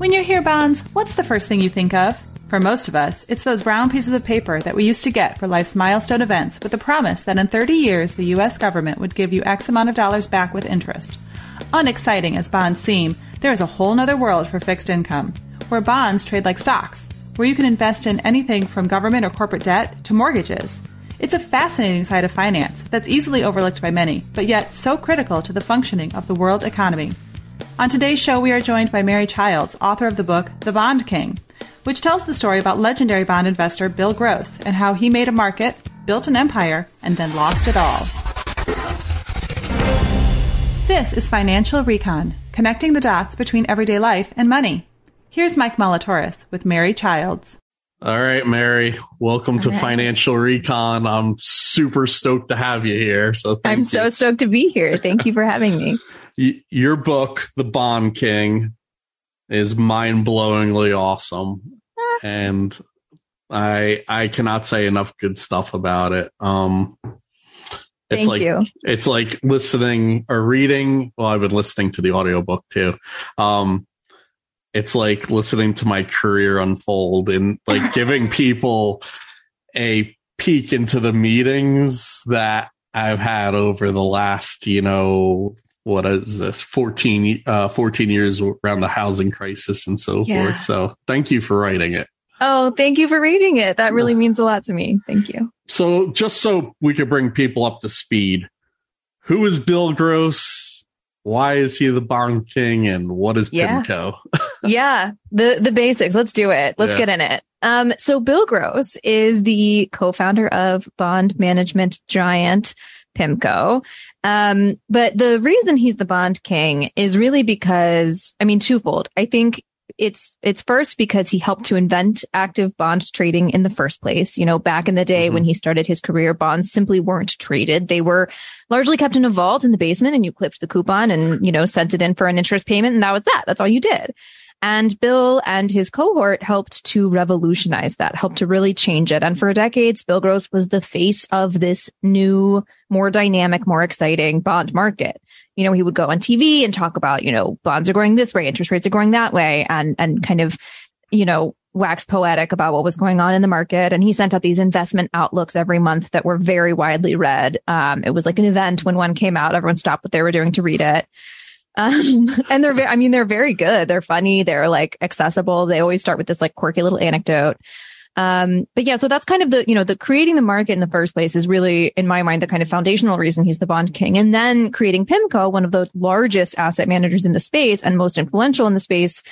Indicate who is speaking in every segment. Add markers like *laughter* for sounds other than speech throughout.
Speaker 1: When you hear bonds, what's the first thing you think of? For most of us, it's those brown pieces of paper that we used to get for life's milestone events with the promise that in 30 years the U.S. government would give you X amount of dollars back with interest. Unexciting as bonds seem, there is a whole nother world for fixed income, where bonds trade like stocks, where you can invest in anything from government or corporate debt to mortgages. It's a fascinating side of finance that's easily overlooked by many, but yet so critical to the functioning of the world economy. On today's show, we are joined by Mary Childs, author of the book The Bond King, which tells the story about legendary bond investor Bill Gross and how he made a market, built an empire, and then lost it all. This is Financial Recon, connecting the dots between everyday life and money. Here's Mike Molitoris with Mary Childs.
Speaker 2: All right, Mary, welcome to right. Financial Recon. I'm super stoked to have you here. So
Speaker 3: I'm
Speaker 2: you.
Speaker 3: so stoked to be here. Thank you for having me.
Speaker 2: Your book, The Bond King, is mind-blowingly awesome, ah. and I I cannot say enough good stuff about it. Um, it's
Speaker 3: Thank
Speaker 2: like
Speaker 3: you.
Speaker 2: it's like listening or reading. Well, I've been listening to the audiobook too. Um, it's like listening to my career unfold and like *laughs* giving people a peek into the meetings that I've had over the last, you know, what is this 14 uh 14 years around the housing crisis and so yeah. forth. So thank you for writing it.
Speaker 3: Oh thank you for reading it. That really means a lot to me. Thank you.
Speaker 2: So just so we could bring people up to speed who is bill gross? Why is he the bond king? And what is
Speaker 3: yeah.
Speaker 2: pimco *laughs*
Speaker 3: yeah the the basics. Let's do it. Let's yeah. get in it. Um so bill gross is the co-founder of bond management giant PIMCO. Um, but the reason he's the bond king is really because, I mean, twofold. I think it's it's first because he helped to invent active bond trading in the first place. You know, back in the day mm-hmm. when he started his career, bonds simply weren't traded. They were largely kept in a vault in the basement and you clipped the coupon and, you know, sent it in for an interest payment and that was that. That's all you did. And Bill and his cohort helped to revolutionize that, helped to really change it. And for decades, Bill Gross was the face of this new, more dynamic, more exciting bond market. You know, he would go on TV and talk about, you know, bonds are going this way, interest rates are going that way, and, and kind of, you know, wax poetic about what was going on in the market. And he sent out these investment outlooks every month that were very widely read. Um, it was like an event when one came out, everyone stopped what they were doing to read it. Um, *laughs* and they're very, I mean, they're very good. They're funny. They're like accessible. They always start with this like quirky little anecdote. Um, but yeah, so that's kind of the, you know, the creating the market in the first place is really, in my mind, the kind of foundational reason he's the bond king. And then creating PIMCO, one of the largest asset managers in the space and most influential in the space.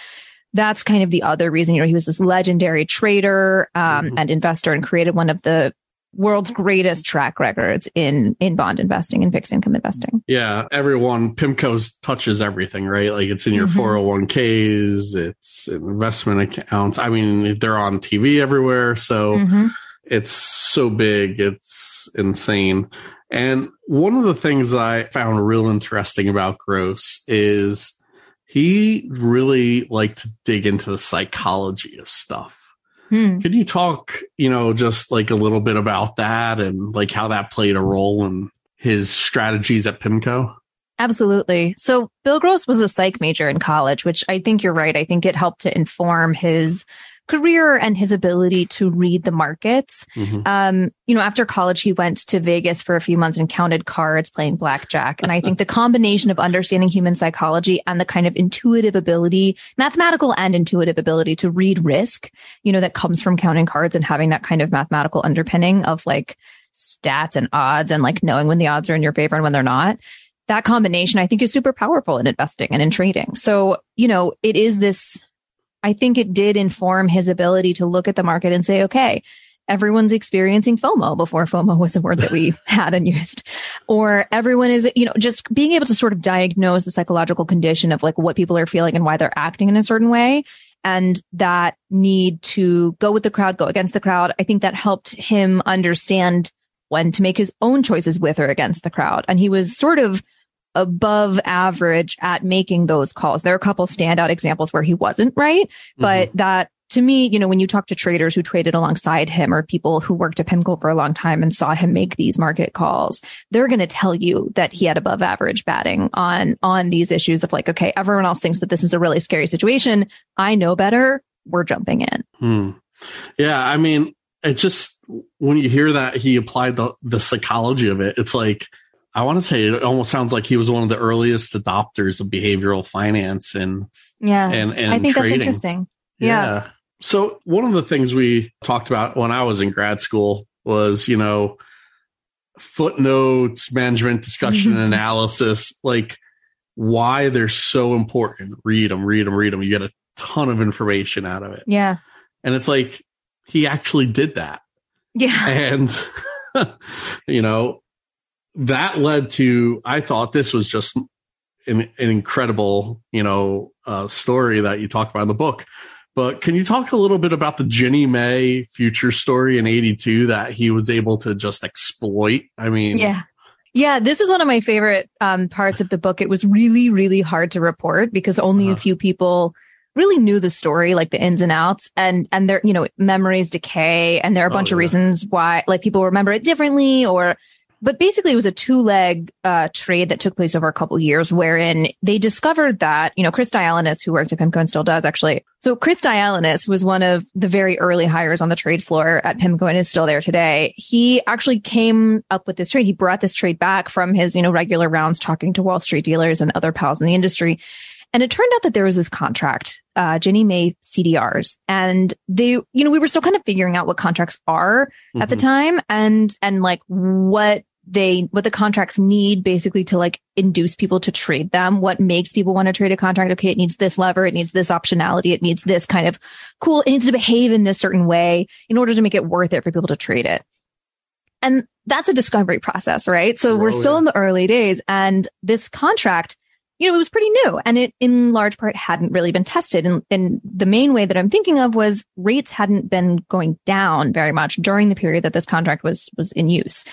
Speaker 3: That's kind of the other reason, you know, he was this legendary trader, um, mm-hmm. and investor and created one of the world's greatest track records in in bond investing and fixed income investing.
Speaker 2: Yeah, everyone Pimco's touches everything, right? Like it's in your mm-hmm. 401ks, it's investment accounts. I mean, they're on TV everywhere, so mm-hmm. it's so big, it's insane. And one of the things I found real interesting about Gross is he really liked to dig into the psychology of stuff Hmm. Could you talk, you know, just like a little bit about that and like how that played a role in his strategies at PIMCO?
Speaker 3: Absolutely. So Bill Gross was a psych major in college, which I think you're right. I think it helped to inform his career and his ability to read the markets. Mm-hmm. Um, you know, after college, he went to Vegas for a few months and counted cards, playing blackjack. And I think the combination of understanding human psychology and the kind of intuitive ability, mathematical and intuitive ability to read risk, you know, that comes from counting cards and having that kind of mathematical underpinning of like stats and odds and like knowing when the odds are in your favor and when they're not that combination I think is super powerful in investing and in trading. So, you know, it is this I think it did inform his ability to look at the market and say, okay, everyone's experiencing FOMO before FOMO was a word that we *laughs* had and used. Or everyone is, you know, just being able to sort of diagnose the psychological condition of like what people are feeling and why they're acting in a certain way. And that need to go with the crowd, go against the crowd. I think that helped him understand when to make his own choices with or against the crowd. And he was sort of above average at making those calls. There are a couple standout examples where he wasn't right, but mm-hmm. that to me, you know, when you talk to traders who traded alongside him or people who worked at PIMCO for a long time and saw him make these market calls, they're going to tell you that he had above average batting on, on these issues of like, okay, everyone else thinks that this is a really scary situation. I know better. We're jumping in.
Speaker 2: Hmm. Yeah. I mean, it just, when you hear that he applied the, the psychology of it, it's like, I want to say it almost sounds like he was one of the earliest adopters of behavioral finance and
Speaker 3: yeah,
Speaker 2: and, and
Speaker 3: I think
Speaker 2: trading.
Speaker 3: that's interesting. yeah.
Speaker 2: yeah. So one of the things we talked about when I was in grad school was, you know, footnotes, management discussion
Speaker 3: Mhm.
Speaker 2: analysis, like why they're so important. Read them, read them, read them. You get a ton of information out of it.
Speaker 3: Yeah.
Speaker 2: And it's like he actually did that.
Speaker 3: Yeah.
Speaker 2: And *laughs* you know, that led to I thought this was just an, an incredible, you know, uh, story that you talk about in the book. But can you talk a little bit about the Ginnie Mae future story in 82 that he was able to just exploit? I mean,
Speaker 3: Yeah. Yeah, this is one of my favorite um, parts of the book. It was really, really hard to report because only a
Speaker 2: Uh-huh.
Speaker 3: few people really knew the story, like the ins and outs, and and their you know memories decay, and there are a
Speaker 2: Oh,
Speaker 3: bunch of reasons why like people remember it differently, or but basically it was a two leg uh, trade that took place over a couple years, wherein they discovered that you know Chris Dialynas, who worked at PIMCO and still does actually. So Chris Dialynas was one of the very early hires on the trade floor at PIMCO and is still there today. He actually came up with this trade. He brought this trade back from his you know regular rounds talking to Wall Street dealers and other pals in the industry. And it turned out that there was this contract, uh, Ginnie Mae CDRs, and they, you know, we were still kind of figuring out what contracts are at the
Speaker 2: Mhm.
Speaker 3: time and, and like what they, what the contracts need basically to like induce people to trade them. What makes people want to trade a contract? Okay. It needs this lever. It needs this optionality. It needs this kind of cool. It needs to behave in this certain way in order to make it worth it for people to trade it. And that's a discovery process, right? So we're
Speaker 2: Oh,
Speaker 3: still in the early days and this contract you know, it was pretty new and it in large part hadn't really been tested. And, and the main way that I'm thinking of was rates hadn't been going down very much during the period that this contract was, was in use.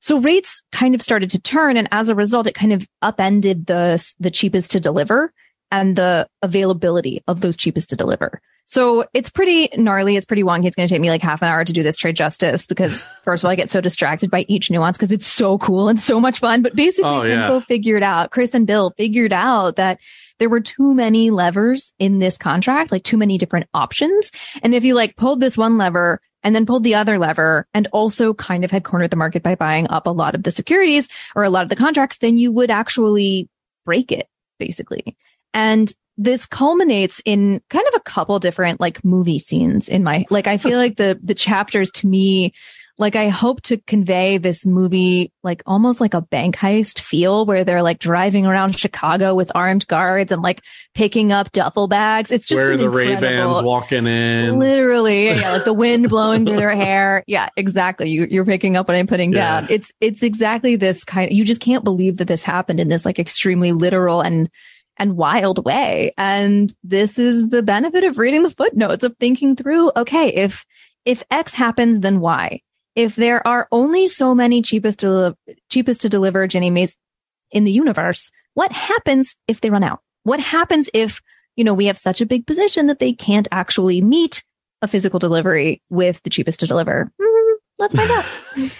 Speaker 3: So rates kind of started to turn. And as a result, it kind of upended the, the cheapest to deliver and the availability of those cheapest to deliver. So it's pretty gnarly. It's pretty wonky. It's going to take me like half an hour to do this trade justice because *laughs* first of all, I get so distracted by each nuance because it's so cool and so much fun. But basically,
Speaker 2: Oh, yeah.
Speaker 3: Figured out, Chris and Bill figured out that there were too many levers in this contract, like too many different options. And if you like pulled this one lever and then pulled the other lever and also kind of had cornered the market by buying up a lot of the securities or a lot of the contracts, then you would actually break it basically. And this culminates in kind of a couple different like movie scenes in my like I feel *laughs* like the the chapters to me like I hope to convey this movie like almost like a bank heist feel where they're like driving around Chicago with armed guards and like picking up duffel bags. It's just
Speaker 2: where the Ray Bans walking in.
Speaker 3: Literally, yeah, like the wind *laughs* blowing through their hair. Yeah, exactly. You, you're picking up what I'm putting
Speaker 2: Yeah.
Speaker 3: down. It's it's exactly this kind. you just can't believe that this happened in this like extremely literal and and wild way. And this is the benefit of reading the footnotes of thinking through. Okay, if if X happens, then Y. If there are only so many cheapest to cheapest to deliver Ginnie Maes in the universe, what happens if they run out? What happens if you know we have such a big position that they can't actually meet a physical delivery with the cheapest to deliver? Mm, let's find out. *laughs*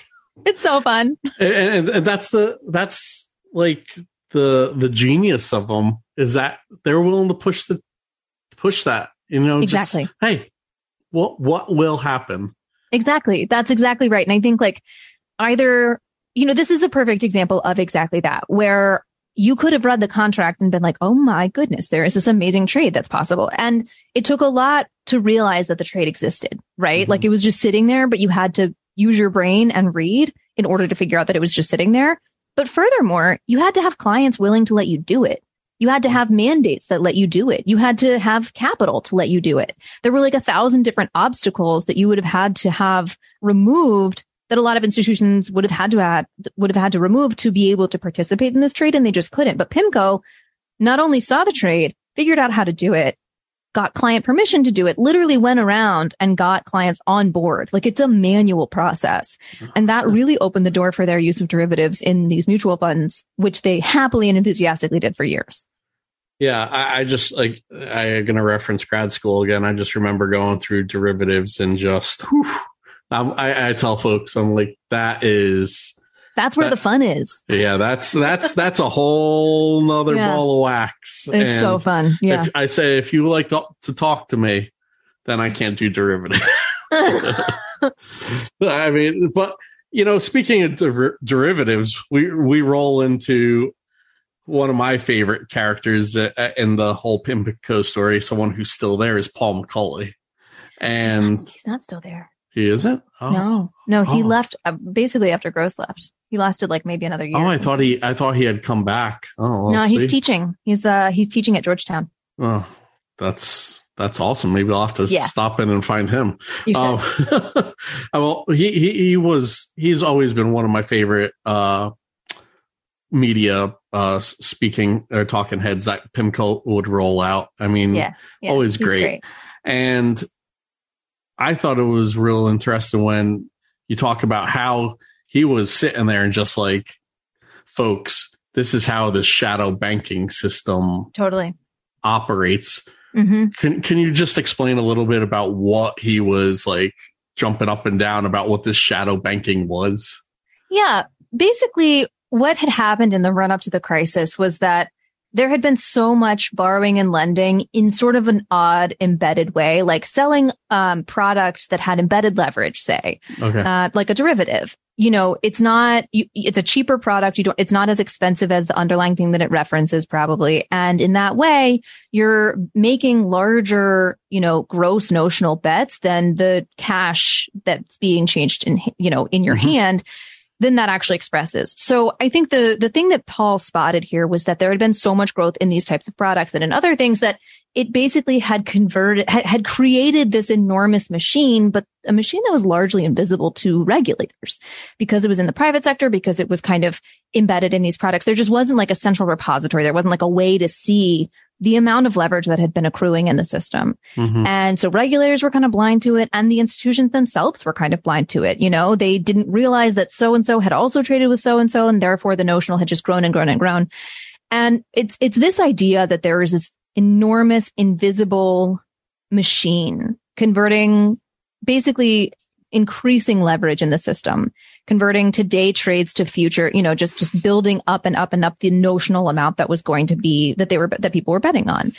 Speaker 3: it's so fun.
Speaker 2: and, and, that's the that's like the the genius of them is that they're willing to push the push that you know just,
Speaker 3: Exactly.
Speaker 2: hey what what will happen
Speaker 3: Exactly. That's exactly right. And I think like either, you know, this is a perfect example of exactly that, where you could have read the contract and been like, oh my goodness, there is this amazing trade that's possible. And it took a lot to realize that the trade existed, right?
Speaker 2: Mhm.
Speaker 3: Like it was just sitting there, but you had to use your brain and read in order to figure out that it was just sitting there. But furthermore, you had to have clients willing to let you do it. You had to mm. have mandates that let you do it. You had to have capital to let you do it. There were like a thousand different obstacles that you would have had to have removed that a lot of institutions would have had to add, would have had to remove to be able to participate in this trade and they just couldn't. But PIMCO not only saw the trade, figured out how to do it, got client permission to do it, literally went around and got clients on board. Like it's a manual process. And that really opened the door for their use of derivatives in these mutual funds, which they happily and enthusiastically did for years.
Speaker 2: Yeah, I, I just like I'm gonna reference grad school again. I just remember going through derivatives and just whew, I, I tell folks I'm like that is
Speaker 3: that's where
Speaker 2: That-
Speaker 3: the fun is.
Speaker 2: yeah that's that's that's a whole nother
Speaker 3: Yeah.
Speaker 2: ball of wax.
Speaker 3: It's
Speaker 2: And
Speaker 3: so fun. Yeah.
Speaker 2: If I say if you like to, to talk to me, then I can't do derivative. *laughs* I mean, but you know, speaking of der- derivatives, we we roll into one of my favorite characters uh, in the whole Pimco story. Someone who's still there is Paul McCulley, and
Speaker 3: he's, not, he's not still there.
Speaker 2: He isn't. Oh.
Speaker 3: No, no, he
Speaker 2: Oh.
Speaker 3: left uh, basically after Gross left. He lasted like maybe another year.
Speaker 2: Oh, I thought he. I thought he had come back. Oh,
Speaker 3: no, he's
Speaker 2: see.
Speaker 3: teaching. He's uh he's teaching at Georgetown.
Speaker 2: Oh, that's that's awesome. Maybe I'll have to
Speaker 3: Yeah.
Speaker 2: stop in and find him. Um, *laughs* well, he, he he was he's always been one of my favorite uh, media uh, speaking or talking heads that Pimco would roll out. I mean,
Speaker 3: yeah, yeah,
Speaker 2: always
Speaker 3: he's
Speaker 2: great. and I thought it was real interesting when you talk about how he was sitting there and just like, folks, this is how the shadow banking system
Speaker 3: Totally.
Speaker 2: operates.
Speaker 3: hmm
Speaker 2: Can can you just explain a little bit about what he was like jumping up and down about what this shadow banking was?
Speaker 3: Yeah. Basically, what had happened in the run up to the crisis was that there had been so much borrowing and lending in sort of an odd embedded way, like selling um, products that had embedded leverage, say,
Speaker 2: Okay.
Speaker 3: uh, like a derivative. You know, it's not, you, it's a cheaper product. You don't, it's not as expensive as the underlying thing that it references probably. And in that way, you're making larger, you know, gross notional bets than the cash that's being changed in, you know, in your
Speaker 2: Mhm.
Speaker 3: hand than that actually expresses. So I think the the thing that Paul spotted here was that there had been so much growth in these types of products and in other things that it basically had converted had, had created this enormous machine, but a machine that was largely invisible to regulators because it was in the private sector, because it was kind of embedded in these products. There just wasn't like a central repository. There wasn't like a way to see the amount of leverage that had been accruing in the system.
Speaker 2: Mhm.
Speaker 3: And so regulators were kind of blind to it and the institutions themselves were kind of blind to it. You know, they didn't realize that so and so had also traded with so and so and therefore the notional had just grown and grown and grown. And it's, it's this idea that there is this enormous invisible machine converting basically increasing leverage in the system, converting today trades to future, you know, just, just building up and up and up the notional amount that was going to be that they were, that people were betting on.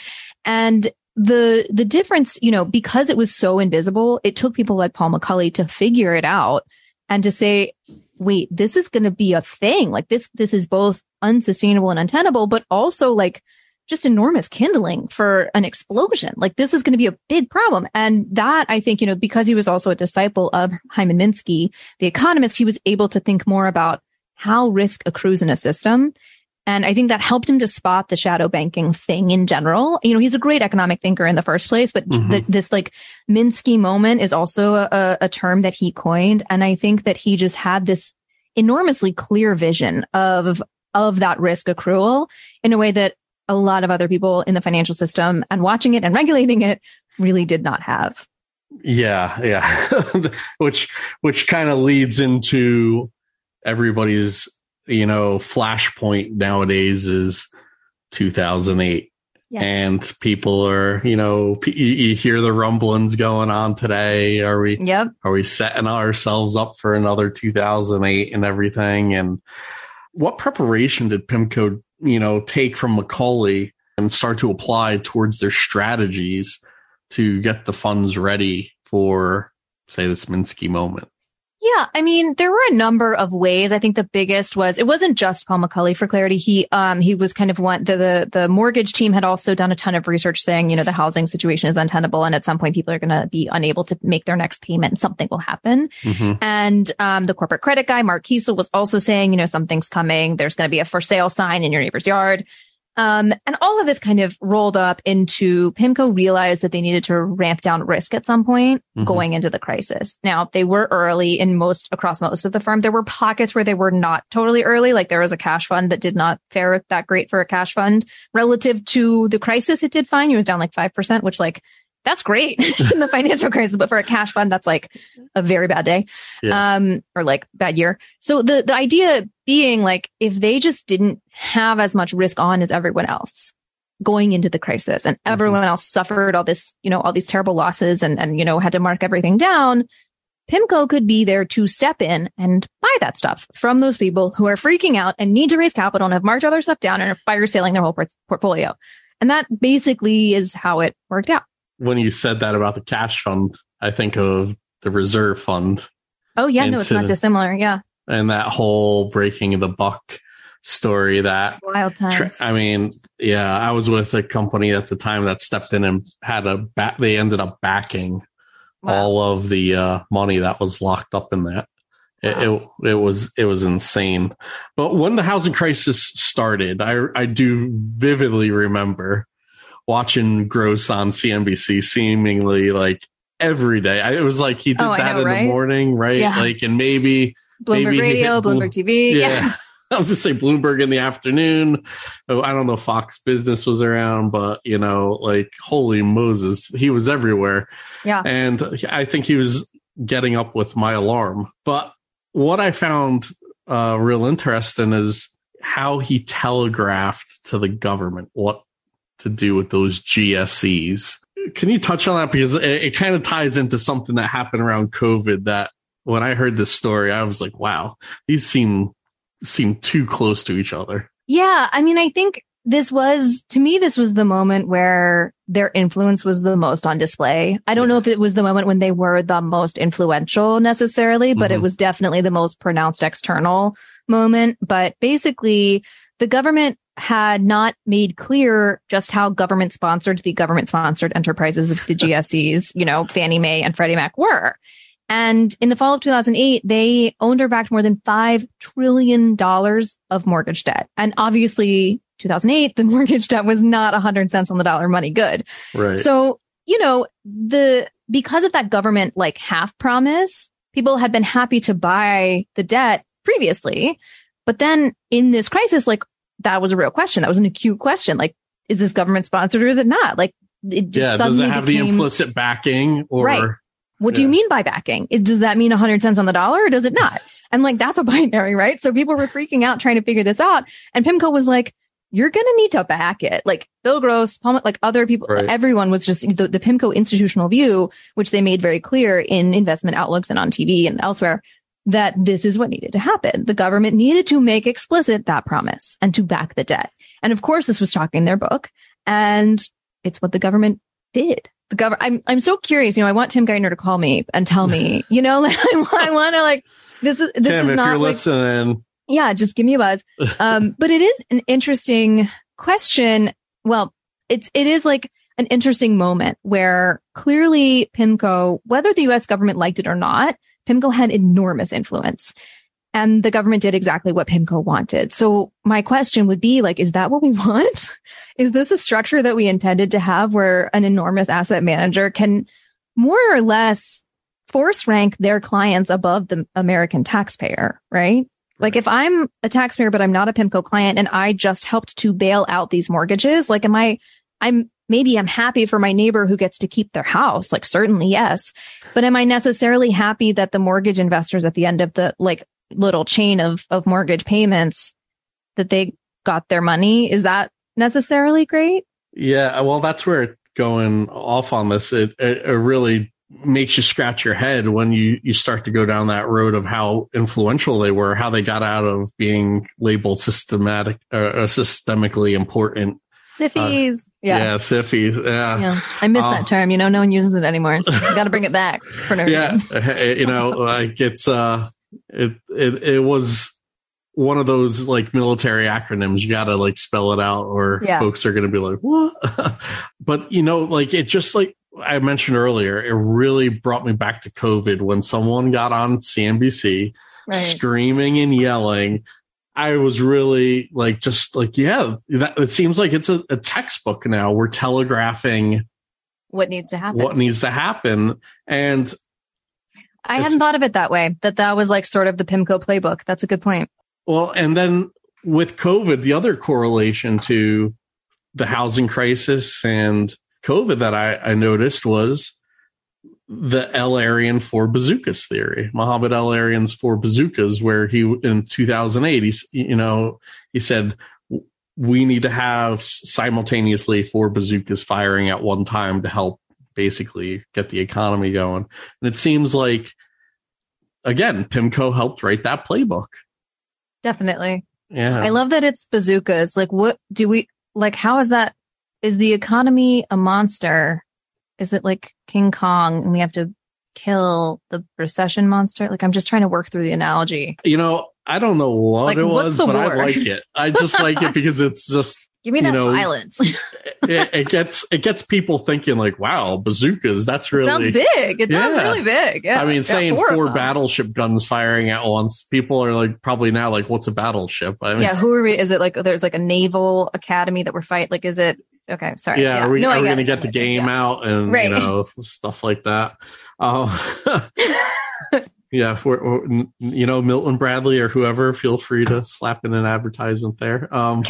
Speaker 3: And the, the difference, you know, because it was so invisible, it took people like Paul McCulley to figure it out and to say, wait, this is going to be a thing. Like this, this is both unsustainable and untenable, but also like just enormous kindling for an explosion. Like this is going to be a big problem. And that I think, you know, because he was also a disciple of Hyman Minsky, the economist, he was able to think more about how risk accrues in a system. And I think that helped him to spot the shadow banking thing in general. You know, he's a great economic thinker in the first place, but
Speaker 2: Mhm.
Speaker 3: th- this like Minsky moment is also a, a term that he coined. And I think that he just had this enormously clear vision of, of that risk accrual in a way that a lot of other people in the financial system and watching it and regulating it really did not have.
Speaker 2: Yeah, yeah. *laughs* which which kind of leads into everybody's, you know, flashpoint nowadays is 2008 and people are, you know, you hear the rumblings going on today. Are we
Speaker 3: yep.
Speaker 2: are we setting ourselves up for another 2008 and everything and what preparation did pimco you know take from McCulley and start to apply towards their strategies to get the funds ready for say this minsky moment
Speaker 3: Yeah, I mean, there were a number of ways. I think the biggest was it wasn't just Paul McCulley for clarity. He um he was kind of one the, the the mortgage team had also done a ton of research saying, you know, the housing situation is untenable and at some point people are gonna be unable to make their next payment and something will happen.
Speaker 2: Mhm.
Speaker 3: And um the corporate credit guy, Mark Kiesel, was also saying, you know, something's coming. There's gonna be a for sale sign in your neighbor's yard. Um, and all of this kind of rolled up into PIMCO realized that they needed to ramp down risk at some point
Speaker 2: Mhm.
Speaker 3: going into the crisis. Now they were early in most across most of the firm. There were pockets where they were not totally early. Like there was a cash fund that did not fare that great for a cash fund relative to the crisis. It did fine. It was down like 5%, which like that's great *laughs* in the financial crisis, but for a cash fund, that's like a very bad day.
Speaker 2: Yeah.
Speaker 3: Um, or like bad year. So the, the idea being like, if they just didn't have as much risk on as everyone else, going into the crisis and mm-hmm. everyone else suffered all this, you know, all these terrible losses and, and, you know, had to mark everything down. PIMCO could be there to step in and buy that stuff from those people who are freaking out and need to raise capital and have marked all their stuff down and are fire sailing their whole port- portfolio. And that basically is how it worked out.
Speaker 2: When you said that about the cash fund, I think of the reserve fund.
Speaker 3: Oh yeah, no, it's not dissimilar. Yeah.
Speaker 2: And that whole breaking of the buck story that
Speaker 3: wild times.
Speaker 2: I mean, yeah, I was with a company at the time that stepped in and had a back. They ended up backing wow. all of the uh, money that was locked up in that. Wow. It, it, it was it was insane. But when the housing crisis started, I I do vividly remember watching Gross on CNBC, seemingly like every day. I, it was like he did oh, that know, in right? the morning, right? Yeah. Like and maybe
Speaker 3: Bloomberg maybe Radio, Bloomberg TV. yeah. yeah. *laughs*
Speaker 2: I was just say Bloomberg in the afternoon. Oh, I don't know Fox Business was around, but you know, like holy Moses, he was everywhere.
Speaker 3: Yeah.
Speaker 2: And I think he was getting up with my alarm. But what I found uh, real interesting is how he telegraphed to the government what to do with those GSEs. Can you touch on that? Because it, it kind of ties into something that happened around COVID that when I heard this story, I was like, wow, these seem seem too close to each other.
Speaker 3: Yeah. I mean, I think this was, to me, this was the moment where their influence was the most on display. I don't know if it was the moment when they were the most influential necessarily, but mm-hmm. it was definitely the most pronounced external moment. But basically, the government had not made clear just how government sponsored the government sponsored enterprises of the GSEs, you know, Fannie Mae and Freddie Mac were. And in the fall of 2008, they owned or backed more than $5 trillion of mortgage debt. And obviously 2008, the *laughs* mortgage debt was not 100 cents on the dollar money good.
Speaker 2: Right.
Speaker 3: So, you know, the, because of that government like half promise, people had been happy to buy the debt previously. But then in this crisis, like that was a real question. That was an acute question. Like, is this government sponsored or is it not? Like,
Speaker 2: it yeah, does it have became, the implicit backing or
Speaker 3: right. What yeah. do you mean by backing? It, does that mean 100 cents on the dollar or does it not? And like, that's a *laughs* binary, right? So people were freaking out trying to figure this out. And PIMCO was like, you're going to need to back it. Like Bill Gross, like other people, right. everyone was just the, the PIMCO institutional view, which they made very clear in investment outlooks and on TV and elsewhere that this is what needed to happen. The government needed to make explicit that promise and to back the debt. And of course, this was talking their book and it's what the government did the government. I'm I'm so curious. You know, I want Tim Geithner to call me and tell me. *laughs* You know, like I, I want to like this is this
Speaker 2: Tim,
Speaker 3: is
Speaker 2: not if you're like, listening.
Speaker 3: Yeah, just give me a buzz. *laughs* Um, but it is an interesting question. Well, it's it is like an interesting moment where clearly PIMCO, whether the U.S. government liked it or not, PIMCO had enormous influence. And the government did exactly what PIMCO wanted. So my question would be like, is that what we *laughs* want? is this a structure that we intended to have where an enormous asset manager can more or less force rank their clients above the American taxpayer, right? Like if I'm a taxpayer, but I'm not a PIMCO client and I just helped to bail out these mortgages, like am I, I'm maybe I'm happy for my neighbor who gets to keep their house. Like certainly yes. But am I necessarily happy that the mortgage investors at the end of the like little chain of of mortgage payments that they got their money. Is that necessarily great?
Speaker 2: Yeah, well, that's where going off on this. It, it, it really makes you scratch your head when you you start to go down that road of how influential they were, how they got out of being labeled systematic uh, uh systemically important.
Speaker 3: SIFIs. Uh,
Speaker 2: yeah. Yeah, SIFIs. Yeah. yeah.
Speaker 3: I miss uh, that term. You know, no one uses it anymore. So you got to bring it back for no *laughs*
Speaker 2: Yeah. *laughs* you know, like it's, uh, it it it was one of those like military acronyms. You got to like spell it out, or yeah. folks are going to be like, "What?" *laughs* but you know, like it just like I mentioned earlier, it really brought me back to COVID when someone got on CNBC right. screaming and yelling. I was really like, just like, yeah, that, it seems like it's a, a textbook now. We're telegraphing
Speaker 3: what needs to happen.
Speaker 2: What needs to happen. And
Speaker 3: I hadn't thought of it that way, that that was like sort of the PIMCO playbook. That's a good point.
Speaker 2: Well, and then with COVID, the other correlation to the housing crisis and COVID that I, I noticed was the El-Erian four bazookas theory, Mohamed El-Erian's four bazookas, where he in 2008, he, you know, he said, we need to have simultaneously four bazookas firing at one time to help basically get the economy going. And it seems like, again, PIMCO helped write that playbook.
Speaker 3: Definitely.
Speaker 2: Yeah.
Speaker 3: I love that it's bazookas. Like, what do we like? How is that? Is the economy a monster? Is it like King Kong and we have to kill the recession monster? Like, I'm just trying to work through the analogy.
Speaker 2: You know, I don't know what like, it was, but? I like it. I just like it *laughs* because it's just
Speaker 3: Give me that know, violence. *laughs*
Speaker 2: it, it, gets it gets people thinking like, wow, bazookas. That's really
Speaker 3: it sounds big. It yeah. sounds really big. Yeah.
Speaker 2: I mean, saying four, four battleship guns firing at once, people are like probably now like, what's a battleship?
Speaker 3: I mean, yeah. Who are we? Is it like there's like a naval academy that we're fighting? Like, is it okay? Sorry.
Speaker 2: Yeah. yeah. Are we, no, are we going to get the game yeah. out and right. you know stuff like that? Um, *laughs* yeah, or, you know Milton Bradley or whoever, feel free to slap in an advertisement there. Um,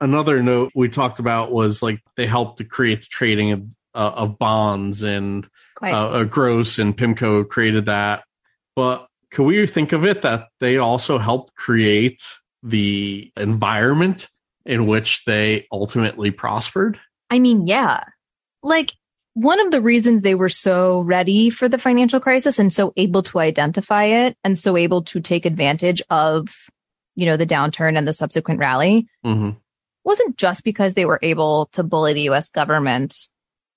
Speaker 2: another note we talked about was like they helped to create the trading of, uh, of bonds and uh, Gross and Pimco created that. But can we think of it that they also helped create the environment in which they ultimately prospered?
Speaker 3: I mean, yeah. Like one of the reasons they were so ready for the financial crisis and so able to identify it and so able to take advantage of, you know, the downturn and the subsequent rally mm-hmm wasn't just because they were able to bully the US government,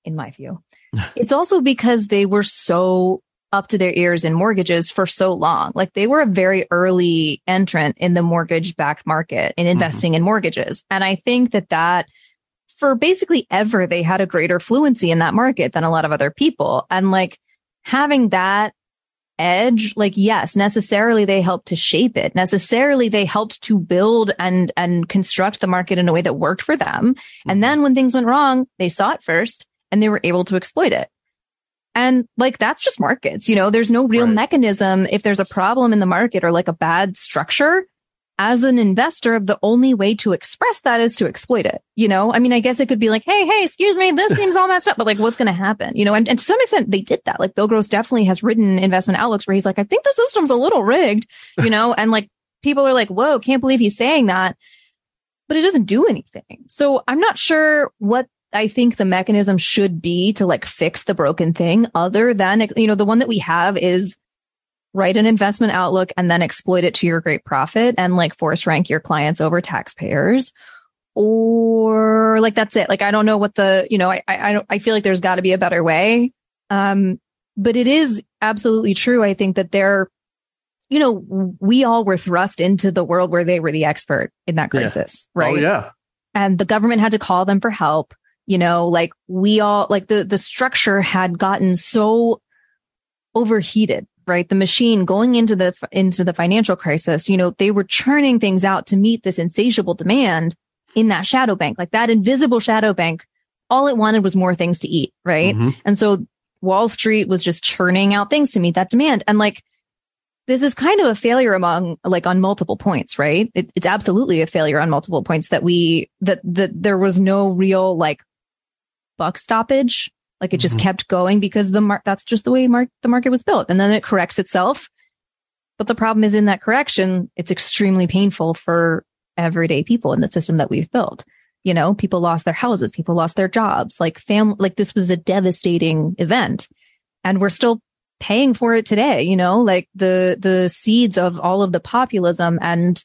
Speaker 3: in my view. *laughs* it's also because they were so up to their ears in mortgages for so long. Like they were a very early entrant in the mortgage backed market in mm-hmm. investing mm-hmm. in mortgages. And I think that that for basically ever, they had a greater fluency in that market than a lot of other people. And like having that edge like yes necessarily they helped to shape it. Necessarily they helped to build and and construct the market in a way that worked for them. Mm-hmm. and then when things went wrong they saw it first and they were able to exploit it. And like that's just markets you know? There's no real right. mechanism. If there's a problem in the market or like a bad structure as an investor, the only way to express that is to exploit it. You know, I mean, I guess it could be like, Hey, hey, excuse me, this seems all messed up, but like, what's going to happen? You know, and, and to some extent they did that. Like Bill Gross definitely has written investment outlooks where he's like, I think the system's a little rigged, you know, *laughs* and like people are like, whoa, can't believe he's saying that, but it doesn't do anything. So I'm not sure what I think the mechanism should be to like fix the broken thing other than, you know, the one that we have is write an investment outlook and then exploit it to your great profit and like force rank your clients over taxpayers. Or like that's it. Like i don't know what the you know i i, I feel like there's got to be a better way. Um but it is absolutely true i think that they're you know we all were thrust into the world where they were the expert in that crisis
Speaker 2: yeah.
Speaker 3: right? oh
Speaker 2: yeah.
Speaker 3: And the government had to call them for help you know like we all like the the structure had gotten so overheated right? The machine going into the, into the financial crisis, you know, they were churning things out to meet this insatiable demand in that shadow bank, like that invisible shadow bank. All it wanted was more things to eat, right? Mm-hmm. And so Wall Street was just churning out things to meet that demand. And like, this is kind of a failure among like on multiple points, right? It, it's absolutely a failure on multiple points that we, that, that there was no real like buck stoppage like it just mm-hmm. kept going because the mar- that's just the way mar- the market was built. And then it corrects itself. But the problem is in that correction, it's extremely painful for everyday people in the system that we've built. You know, people lost their houses, people lost their jobs, like fam, like this was a devastating event and we're still paying for it today. You know, like the, the seeds of all of the populism and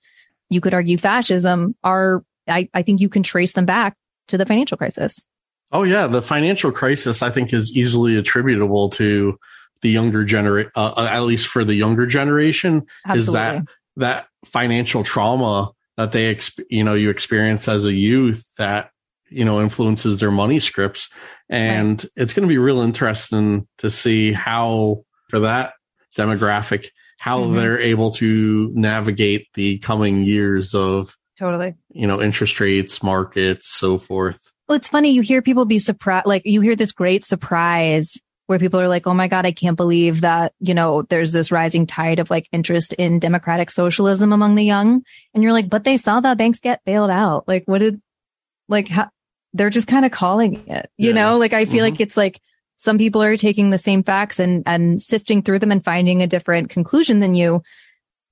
Speaker 3: you could argue fascism are, I, I think you can trace them back to the financial crisis.
Speaker 2: Oh yeah, the financial crisis I think is easily attributable to the younger generation, uh, uh, at least for the younger generation, Absolutely. is that that financial trauma that they, exp- you know, you experience as a youth that you know influences their money scripts, and right. it's going to be real interesting to see how for that demographic how mm-hmm. they're able to navigate the coming years of
Speaker 3: totally
Speaker 2: you know interest rates markets so forth
Speaker 3: well, it's funny. You hear people be surprised, like you hear this great surprise where people are like, Oh my God, I can't believe that, you know, there's this rising tide of like interest in democratic socialism among the young. And you're like, but they saw that banks get bailed out. Like, what did, like, how, they're just kind of calling it, you yeah. know, like I feel mm-hmm. like it's like some people are taking the same facts and, and sifting through them and finding a different conclusion than you.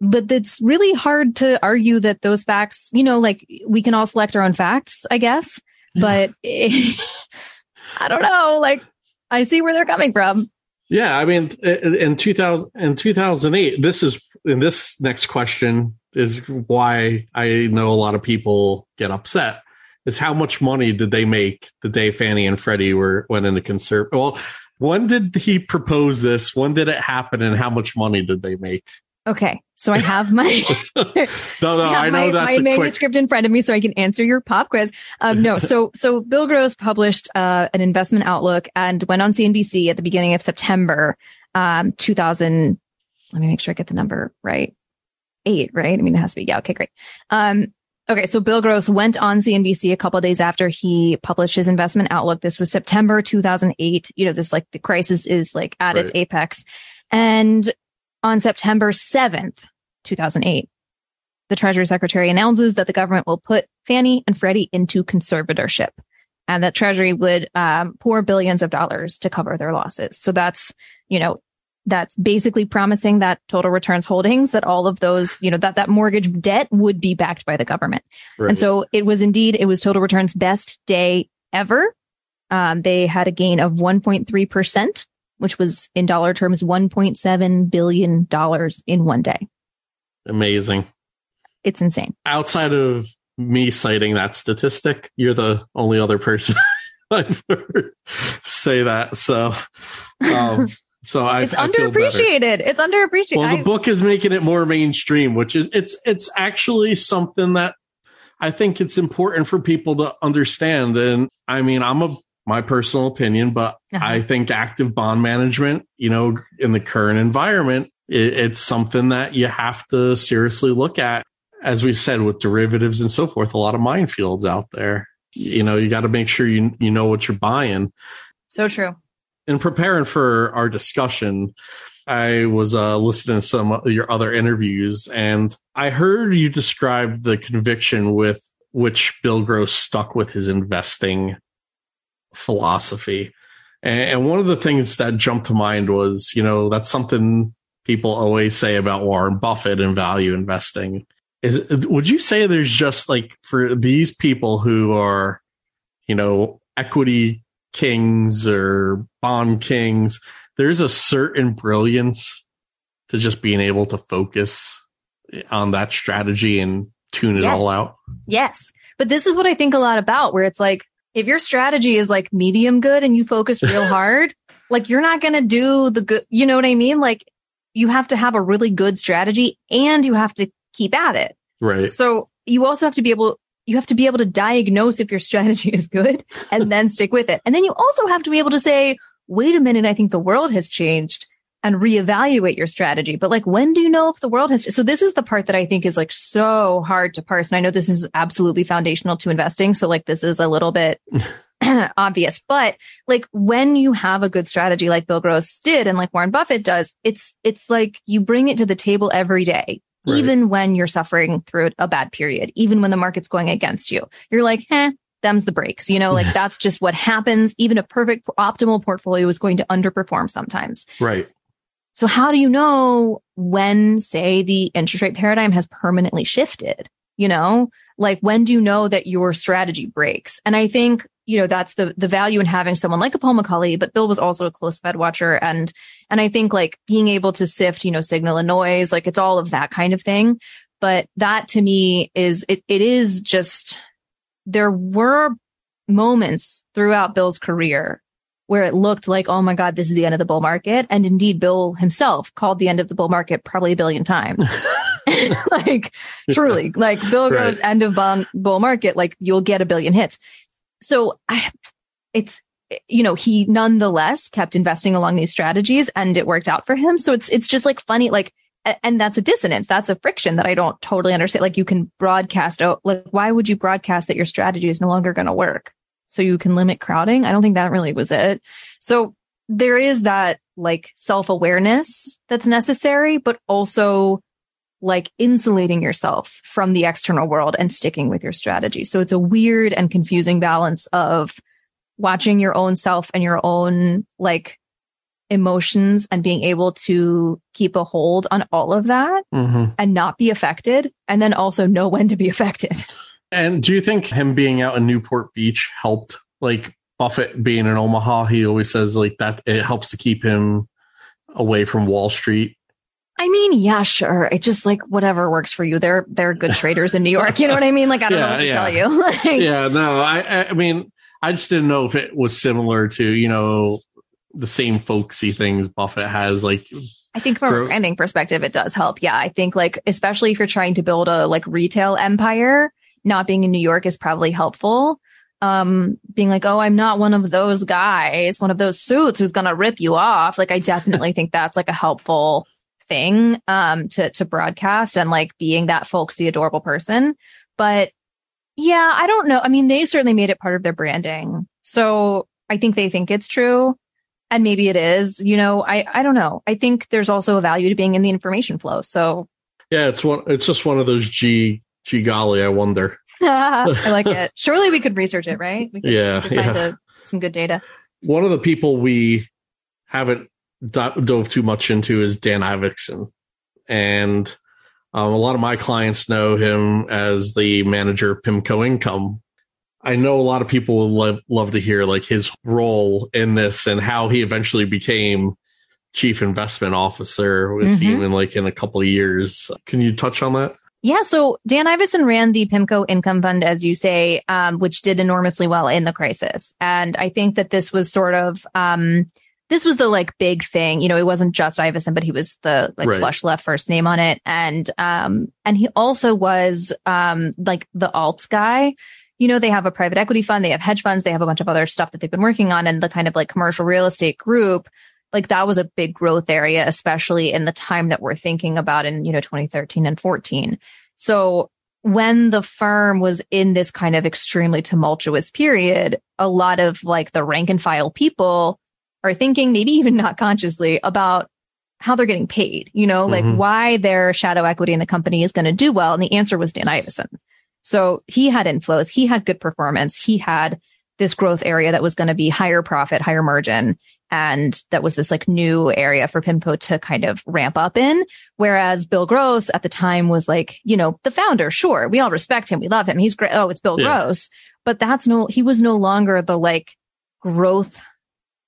Speaker 3: but it's really hard to argue that those facts, you know, like we can all select our own facts, I guess, but it, *laughs* I don't know. Like I see where they're coming from.
Speaker 2: Yeah, I mean, in 2000 in 2008, this is in this next question is why I know a lot of people get upset. Is how much money did they make the day Fannie and Freddie were went into conserve? Well, when did he propose this? When did it happen? And how much money did they make?
Speaker 3: Okay, so I have my *laughs*
Speaker 2: no, no, *laughs* I, I know my, that's
Speaker 3: my manuscript quick... in front of me, so I can answer your pop quiz. Um, no, so *laughs* so Bill Gross published uh, an investment outlook and went on CNBC at the beginning of September, um, 2000. Let me make sure I get the number right. Eight, right? I mean, it has to be. Yeah. Okay, great. Um, okay, so Bill Gross went on CNBC a couple days after he published his investment outlook. This was September 2008. You know, this like the crisis is like at right. its apex, and on September 7th, 2008, the Treasury Secretary announces that the government will put Fannie and Freddie into conservatorship and that Treasury would um, pour billions of dollars to cover their losses. So that's, you know, that's basically promising that total returns holdings that all of those, you know, that that mortgage debt would be backed by the government. Right. And so it was indeed, it was total returns best day ever. Um, they had a gain of 1.3% which was in dollar terms $1.7 billion in one day.
Speaker 2: Amazing.
Speaker 3: It's insane.
Speaker 2: Outside of me citing that statistic, you're the only other person *laughs* I've heard say that. So, um, *laughs* so I,
Speaker 3: it's I underappreciated. It's underappreciated.
Speaker 2: Well, the I, book is making it more mainstream, which is it's it's actually something that I think it's important for people to understand. And I mean, I'm a my personal opinion, but uh-huh. I think active bond management, you know, in the current environment, it, it's something that you have to seriously look at. As we said, with derivatives and so forth, a lot of minefields out there. You know, you got to make sure you you know what you're buying.
Speaker 3: So true.
Speaker 2: In preparing for our discussion, I was uh, listening to some of your other interviews, and I heard you describe the conviction with which Bill Gross stuck with his investing philosophy. And, one of the things that jumped to mind was, you know, that's something people always say about Warren Buffett and value investing. Is would you say there's just like for these people who are, you know, equity kings or bond kings, there's a certain brilliance to just being able to focus on that strategy and tune it
Speaker 3: yes.
Speaker 2: all out.
Speaker 3: Yes. But this is what I think a lot about where it's like if your strategy is like medium good and you focus real *laughs* hard, like you're not going to do the good, you know what I mean? Like you have to have a really good strategy and you have to keep at it.
Speaker 2: Right.
Speaker 3: So you also have to be able, you have to be able to diagnose if your *laughs* strategy is good and then stick with it. And then you also have to be able to say, wait a minute, I think the world has changed and reevaluate your strategy. But like, when do you know if the world has? So this is the part that I think is like so hard to parse. And I know this is absolutely foundational to investing. So like, this is a little bit *laughs* obvious, but like when you have a good strategy, like Bill Gross did and like Warren Buffett does, it's, it's like you bring it to the table every day. Right. Even when you're suffering through a bad period, even when the market's going against you, you're like, eh, them's the breaks. You know, like *laughs* that's just what happens. Even a perfect optimal portfolio is going to underperform sometimes.
Speaker 2: Right.
Speaker 3: So how do you know when, say, the interest rate paradigm has permanently shifted? You know, like when do you know that your strategy breaks? And I think, you know, that's the, the value in having someone like a Paul McCulley, but Bill was also a close Fed watcher. And, and I think like being able to sift, you know, signal and noise, like it's all of that kind of thing. But that to me is, it, it is just, there were moments throughout Bill's career where it looked like, oh my God, this is the end of the bull market. And indeed, Bill himself called the end of the bull market probably a billion times. *laughs* *laughs* like truly, like Bill right. goes end of bull market, like you'll get a billion hits. So I, it's, you know, he nonetheless kept investing along these strategies and it worked out for him. So it's, it's just like funny, like, and that's a dissonance. That's a friction that I don't totally understand. Like you can broadcast, oh, like, why would you broadcast that your strategy is no longer going to work? So you can limit crowding. I don't think that really was it. So there is that like self awareness that's necessary, but also like insulating yourself from the external world and sticking with your strategy. So it's a weird and confusing balance of watching your own self and your own like emotions and being able to keep a hold on all of that mm-hmm. and not be affected and then also know when to be *laughs* affected.
Speaker 2: And do you think him being out in Newport Beach helped like Buffett being in Omaha, he always says like that it helps to keep him away from Wall Street.
Speaker 3: I mean, yeah, sure. It just like whatever works for you. They're they're good *laughs* traders in New York. You know what I mean? Like I don't yeah, know what to yeah. tell you. *laughs* like,
Speaker 2: yeah, no, I I mean, I just didn't know if it was similar to you know the same folksy things Buffett has. Like,
Speaker 3: I think from a branding perspective, it does help. Yeah, I think like especially if you're trying to build a like retail empire, not being in New York is probably helpful um, being like, oh, I'm not one of those guys, one of those suits who's going to rip you off. Like, I definitely *laughs* think that's like a helpful thing, um, to, to broadcast and like being that folksy, adorable person. But yeah, I don't know. I mean, they certainly made it part of their branding. So I think they think it's true. And maybe it is, you know, I, I don't know. I think there's also a value to being in the information flow. So
Speaker 2: yeah, it's one, it's just one of those G, G golly, I wonder. *laughs* *laughs*
Speaker 3: I like it. Surely we could research it, right? We
Speaker 2: could, yeah, we could find yeah.
Speaker 3: A, some good data.
Speaker 2: One of the people we haven't do- dove too much into is Dan Ivascyn, and um, a lot of my clients know him as the manager of Pimco Income. I know a lot of people would love, love to hear like his role in this and how he eventually became chief investment officer. Was mm-hmm. even like in a couple of years? Can you touch on that?
Speaker 3: Yeah. So Dan Ivascyn ran the PIMCO income fund, as you say, um, which did enormously well in the crisis. And I think that this was sort of, um, this was the like big thing. You know, it wasn't just Ivascyn, but he was the like right. flush left first name on it. And, um, and he also was, um, like the alts guy. You know, they have a private equity fund, they have hedge funds, they have a bunch of other stuff that they've been working on and the kind of like commercial real estate group like that was a big growth area, especially in the time that we're thinking about in, you know, 2013 and 14. So when the firm was in this kind of extremely tumultuous period, a lot of like the rank and file people are thinking, maybe even not consciously, about how they're getting paid, you know, like mm-hmm. why their shadow equity in the company is going to do well. And the answer was Dan Ivascyn. So he had inflows, he had good performance, he had this growth area that was going to be higher profit, higher margin. And that was this like new area for PIMCO to kind of ramp up in. Whereas Bill Gross at the time was like, you know, the founder. Sure. We all respect him. We love him. He's great. Oh, it's Bill yeah. Gross. But that's no, he was no longer the like growth,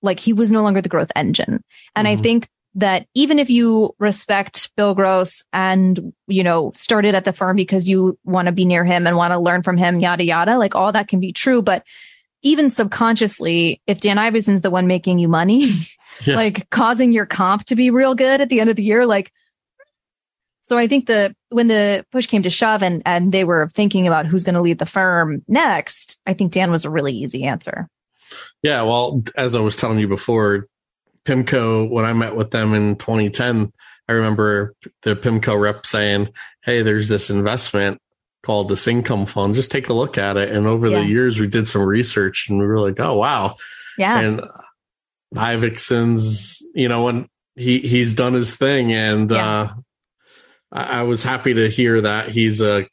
Speaker 3: like he was no longer the growth engine. And mm-hmm. I think that even if you respect Bill Gross and, you know, started at the firm because you want to be near him and want to learn from him, yada, yada, like all that can be true. But even subconsciously, if Dan Ivascyn's the one making you money, *laughs* yeah. like causing your comp to be real good at the end of the year, like, so I think the when the push came to shove and and they were thinking about who's going to lead the firm next, I think Dan was a really easy answer.
Speaker 2: Yeah, well, as I was telling you before, Pimco when I met with them in 2010, I remember the Pimco rep saying, "Hey, there's this investment called this income fund. Just take a look at it. And over yeah. the years, we did some research and we were like, oh, wow.
Speaker 3: Yeah.
Speaker 2: And Ivascyn's, you know, when he, he's done his thing. And yeah. uh, I, I was happy to hear that he's a,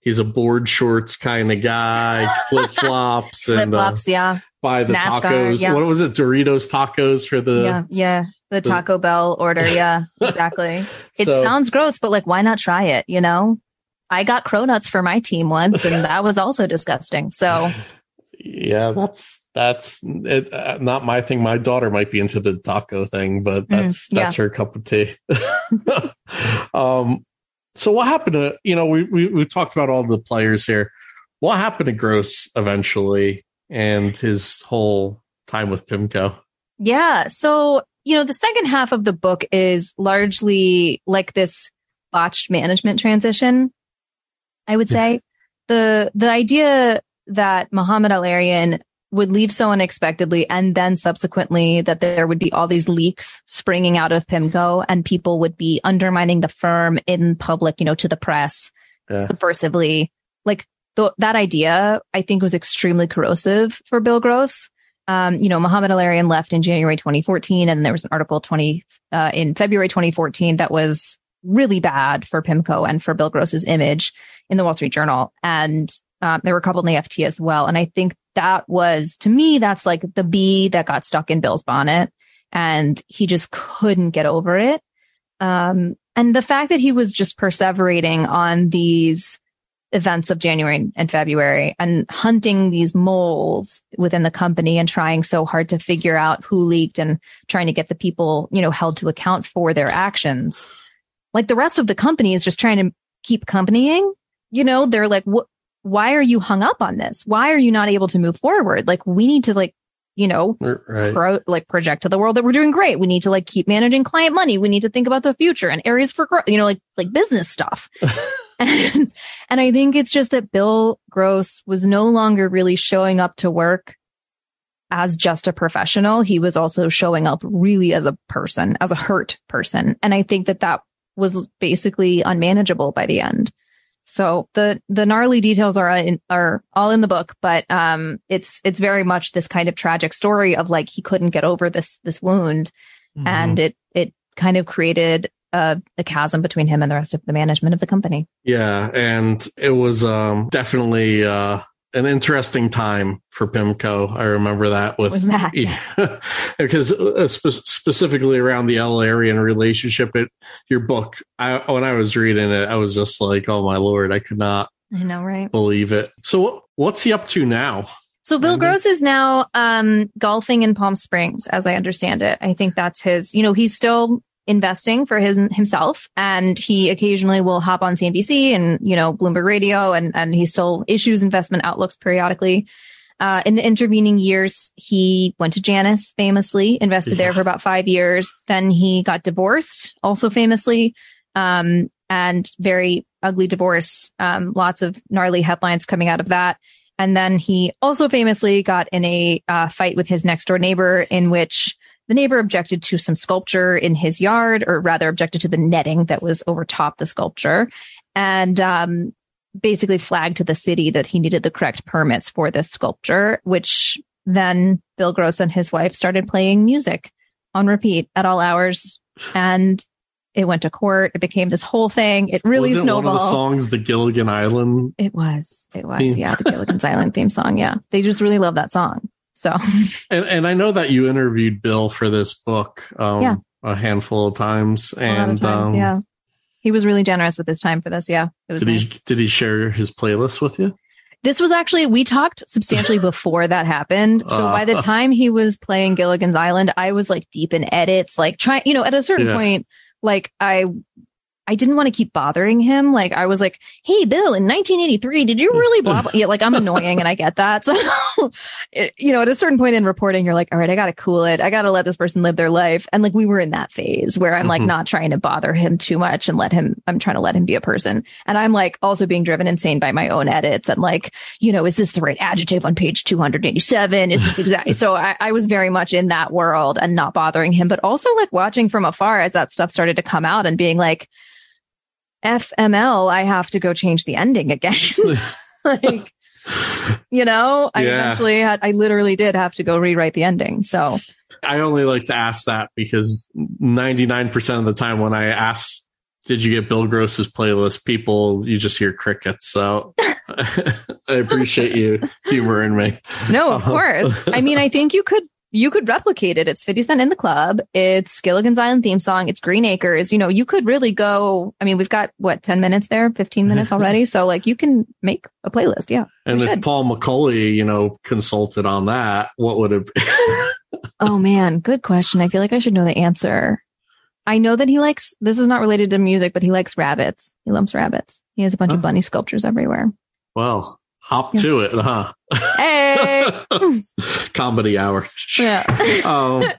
Speaker 2: he's a board shorts kind of guy, flip flops *laughs* and
Speaker 3: flip flops, uh, yeah.
Speaker 2: Buy the NASCAR, tacos. Yeah. What was it? Doritos tacos for the
Speaker 3: yeah, yeah, the Taco Bell order. *laughs* Yeah, exactly. *laughs* It so, sounds gross, but like, why not try it? You know? I got cronuts for my team once, and that was also disgusting. So,
Speaker 2: yeah, that's that's it, uh, not my thing. My daughter might be into the taco thing, but mm, that's mm, yeah. that's her cup of tea. *laughs* um, so what happened to you know we, we we talked about all the players here. What happened to Gross eventually and his whole time with Pimco?
Speaker 3: Yeah, so you know the second half of the book is largely like this botched management transition I would say. the the idea that Mohamed El-Erian would leave so unexpectedly and then subsequently that there would be all these leaks springing out of PIMCO and people would be undermining the firm in public, you know, to the press yeah. subversively. Like th- that idea, I think was extremely corrosive for Bill Gross. Um, you know, Mohamed El-Erian left in January 2014 and there was an article 20, uh, in February 2014 that was really bad for PIMCO and for Bill Gross's image in the Wall Street Journal. And um, there were a couple in the FT as well. And I think that was, to me, that's like the bee that got stuck in Bill's bonnet. and he just couldn't get over it. Um, and the fact that he was just perseverating on these events of January and February and hunting these moles within the company and trying so hard to figure out who leaked and trying to get the people, you know, held to account for their actions. Like the rest of the company is just trying to keep companying. You know, they're like, what, why are you hung up on this? Why are you not able to move forward? Like we need to like, you know, right. pro, like project to the world that we're doing great. We need to like keep managing client money. We need to think about the future and areas for growth, you know, like, like business stuff. *laughs* and, and I think it's just that Bill Gross was no longer really showing up to work as just a professional. He was also showing up really as a person, as a hurt person. And I think that that was basically unmanageable by the end. So the the gnarly details are in, are all in the book, but um, it's it's very much this kind of tragic story of like he couldn't get over this this wound, mm-hmm. and it it kind of created a, a, chasm between him and the rest of the management of the company.
Speaker 2: Yeah, and it was um, definitely uh, an interesting time for Pimco. I remember that with
Speaker 3: was that
Speaker 2: yeah, *laughs* because uh, spe- specifically around the El-Erian relationship. It your book. I, when I was reading it, I was just like, "Oh my lord!" I could not.
Speaker 3: I know, right?
Speaker 2: Believe it. So, what's he up to now?
Speaker 3: So Bill Gross is now um, golfing in Palm Springs, as I understand it. I think that's his. You know, he's still investing for his himself and he occasionally will hop on CNBC and you know Bloomberg Radio and and he still issues investment outlooks periodically. Uh, in the intervening years, he went to Janus famously, invested yeah. there for about five years. Then he got divorced, also famously, um, and very ugly divorce. Um, lots of gnarly headlines coming out of that. And then he also famously got in a uh, fight with his next door neighbor in which the neighbor objected to some sculpture in his yard, or rather objected to the netting that was over top the sculpture. And um, basically flagged to the city that he needed the correct permits for this sculpture, which then Bill Gross and his wife started playing music on repeat at all hours. And it went to court. It became this whole thing. It really
Speaker 2: Wasn't
Speaker 3: snowballed. One
Speaker 2: of the songs, the Gilligan Island.
Speaker 3: It was. It was. Yeah, the Gilligan's Island theme song. Yeah, they just really love that song. So, *laughs*
Speaker 2: and, and I know that you interviewed Bill for this book, um, yeah. a handful of times, and
Speaker 3: of times, um, yeah, he was really generous with his time for this. Yeah,
Speaker 2: it was. Did nice. he did he share his playlist with you?
Speaker 3: This was actually we talked substantially *laughs* before that happened. So uh, by the time he was playing Gilligan's Island, I was like deep in edits, like trying, you know, at a certain yeah. point, like I I didn't want to keep bothering him. Like I was like, Hey, Bill, in 1983, did you really blah, blah? Yeah, like I'm annoying and I get that. *laughs* So, it, you know, at a certain point in reporting, you're like, all right, I got to cool it. I got to let this person live their life. And like we were in that phase where I'm like mm-hmm. not trying to bother him too much and let him, I'm trying to let him be a person. And I'm like also being driven insane by my own edits and like, you know, is this the right adjective on page 287? Is this exactly? so I, I was very much in that world and not bothering him, but also like watching from afar as that stuff started to come out and being like, FML, I have to go change the ending again. *laughs* *laughs* like, you know, I yeah. eventually had, I literally did have to go rewrite the ending. So
Speaker 2: I only like to ask that because 99% of the time when I ask, did you get Bill Gross's playlist? People, you just hear crickets. So *laughs* I appreciate you humoring me.
Speaker 3: No, of uh-huh. course. I mean, I think you could you could replicate it. It's 50 Cent in the Club. It's Gilligan's Island theme song. It's Green Acres. You know, you could really go. I mean, we've got what, 10 minutes there, 15 minutes *laughs* already. so like you can make a playlist. Yeah.
Speaker 2: And if should. Paul McCulley, you know, consulted on that, what would it be? *laughs*
Speaker 3: oh man, good question. I feel like I should know the answer. I know that he likes, this is not related to music, but he likes rabbits. He loves rabbits. He has a bunch huh? of bunny sculptures everywhere.
Speaker 2: Well, hop to it, huh?
Speaker 3: Hey, *laughs*
Speaker 2: comedy hour. Yeah. *laughs* um,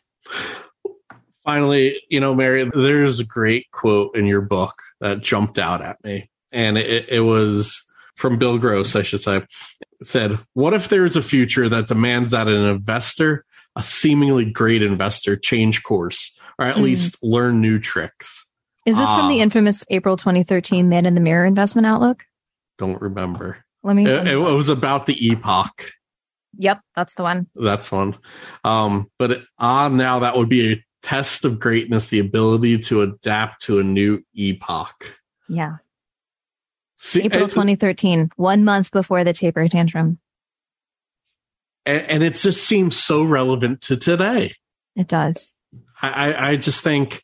Speaker 2: finally, you know, Mary, there's a great quote in your book that jumped out at me, and it, it was from Bill Gross, I should say. It said, "What if there is a future that demands that an investor, a seemingly great investor, change course, or at mm. least learn new tricks?"
Speaker 3: Is this from the ah. infamous April 2013 Man in the Mirror investment outlook?
Speaker 2: Don't remember.
Speaker 3: Let me.
Speaker 2: It, it, was about the epoch.
Speaker 3: Yep, that's the one.
Speaker 2: That's one. Um, but it, ah, now that would be a test of greatness, the ability to adapt to a new epoch.
Speaker 3: Yeah. See, April 2013, one month before the taper tantrum.
Speaker 2: And, and it just seems so relevant to today.
Speaker 3: It does.
Speaker 2: I, I just think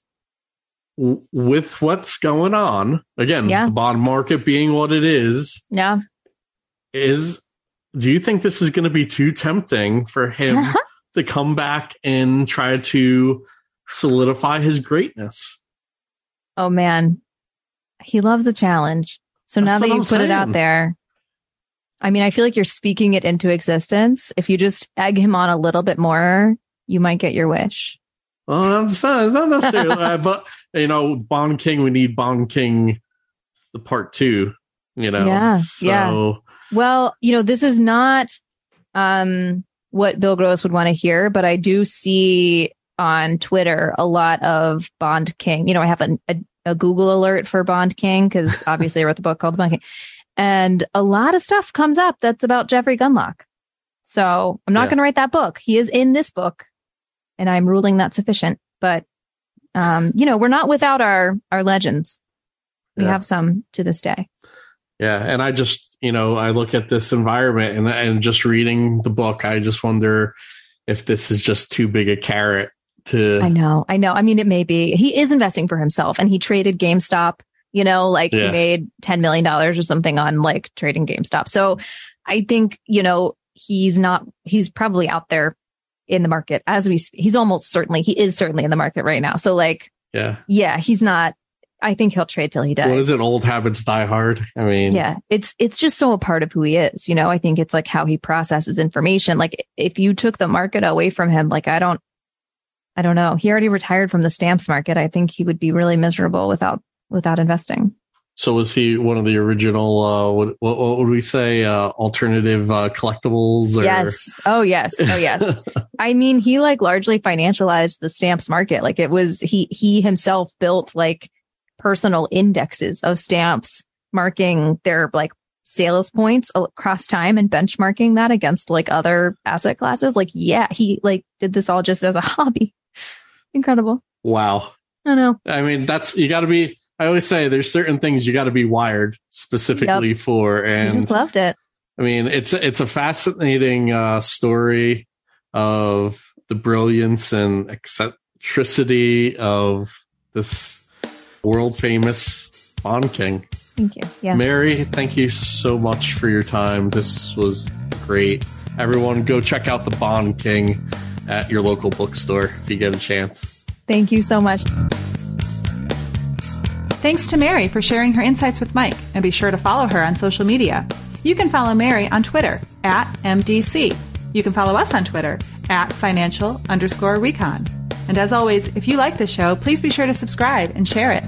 Speaker 2: with what's going on, again,
Speaker 3: Yeah.
Speaker 2: the bond market being what it is,
Speaker 3: Yeah.
Speaker 2: Is do you think this is going to be too tempting for him *laughs* to come back and try to solidify his greatness?
Speaker 3: Oh man, he loves a challenge. So now that you put it out there, I mean, I feel like you're speaking it into existence. If you just egg him on a little bit more, you might get your wish.
Speaker 2: Well, that's not, not necessarily, *laughs* uh, but you know, Bond King, we need Bond King, the part two. You know,
Speaker 3: Yeah,
Speaker 2: so
Speaker 3: yeah. Well, you know, this is not um, what Bill Gross would want to hear, but I do see on Twitter a lot of Bond King. You know, I have a, a, a Google alert for Bond King because *laughs* obviously I wrote the book called Bond King. And a lot of stuff comes up that's about Jeffrey Gundlach. So I'm not
Speaker 2: Yeah.
Speaker 3: going to write that book. He is in this book and I'm ruling that sufficient. But, um, you know, we're not without our, our legends. We
Speaker 2: Yeah.
Speaker 3: have some to this day.
Speaker 2: Yeah, and I just you know I look at this environment and and just reading the book, I just wonder if this is just too big a carrot to.
Speaker 3: I know. I know. I mean, it may be. He is investing for himself and he traded GameStop, you know, like
Speaker 2: Yeah.
Speaker 3: he made $10 million or something on like trading GameStop. So I think, you know, he's not, he's probably out there in the market as we, he's almost certainly, he is certainly in the market right now. So like,
Speaker 2: Yeah,
Speaker 3: yeah, he's not, I think he'll trade till he dies.
Speaker 2: what is it? Old habits die hard. I mean,
Speaker 3: Yeah, it's it's just so a part of who he is. You know, I think it's like how he processes information. Like if you took the market away from him, like I don't, I don't know. He already retired from the stamps market. I think he would be really miserable without without investing.
Speaker 2: So was he one of the original? Uh, what, what, what would we say? Uh, alternative uh, collectibles? Or,
Speaker 3: Yes. Oh yes. Oh yes. *laughs* I mean, he like largely financialized the stamps market. Like it was he he himself built like personal indexes of stamps marking their like sales points across time and benchmarking that against like other asset classes. Like yeah, he like did this all just as a *laughs* hobby. Incredible.
Speaker 2: wow.
Speaker 3: I know.
Speaker 2: I mean, that's you got to be. I always say there's certain things you got to be wired specifically for, and I
Speaker 3: just loved it.
Speaker 2: I mean, it's it's a fascinating uh, story of the brilliance and eccentricity of this world famous Bond King.
Speaker 3: Thank you. Yeah.
Speaker 2: Mary, thank you so much for your time. This was great. Everyone, go check out the Bond King at your local bookstore if you get a chance.
Speaker 3: Thank you so much.
Speaker 1: Thanks to Mary for sharing her insights with Mike, and be sure to follow her on social media. You can follow Mary on Twitter at MDC. You can follow us on Twitter at financial underscore recon. And as always, if you like this show, please be sure to subscribe and share it.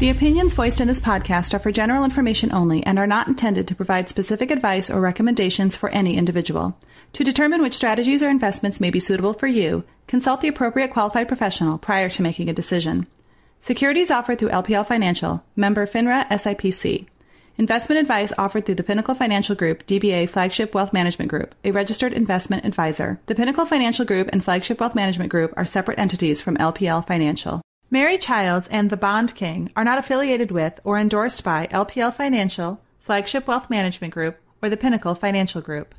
Speaker 1: The opinions voiced in this podcast are for general information only and are not intended to provide specific advice or recommendations for any individual. To determine which strategies or investments may be suitable for you, consult the appropriate qualified professional prior to making a decision. Securities offered through LPL Financial, member FINRA SIPC. Investment advice offered through the Pinnacle Financial Group, DBA Flagship Wealth Management Group, a registered investment advisor. The Pinnacle Financial Group and Flagship Wealth Management Group are separate entities from LPL Financial. Mary Childs and the Bond King are not affiliated with or endorsed by LPL Financial, Flagship Wealth Management Group, or the Pinnacle Financial Group.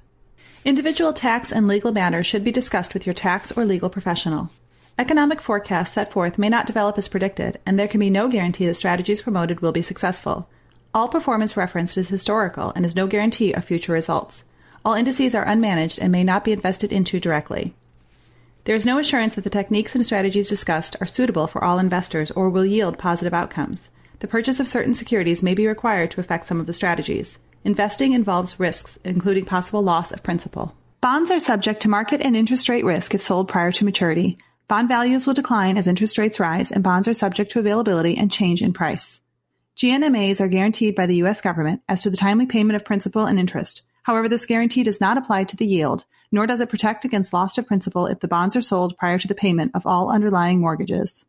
Speaker 1: Individual tax and legal matters should be discussed with your tax or legal professional. Economic forecasts set forth may not develop as predicted, and there can be no guarantee that strategies promoted will be successful. All performance referenced is historical and is no guarantee of future results. All indices are unmanaged and may not be invested into directly. There is no assurance that the techniques and strategies discussed are suitable for all investors or will yield positive outcomes. The purchase of certain securities may be required to affect some of the strategies. Investing involves risks, including possible loss of principal. Bonds are subject to market and interest rate risk if sold prior to maturity. Bond values will decline as interest rates rise, and bonds are subject to availability and change in price. GNMAs are guaranteed by the U.S. government as to the timely payment of principal and interest. However, this guarantee does not apply to the yield, nor does it protect against loss of principal if the bonds are sold prior to the payment of all underlying mortgages.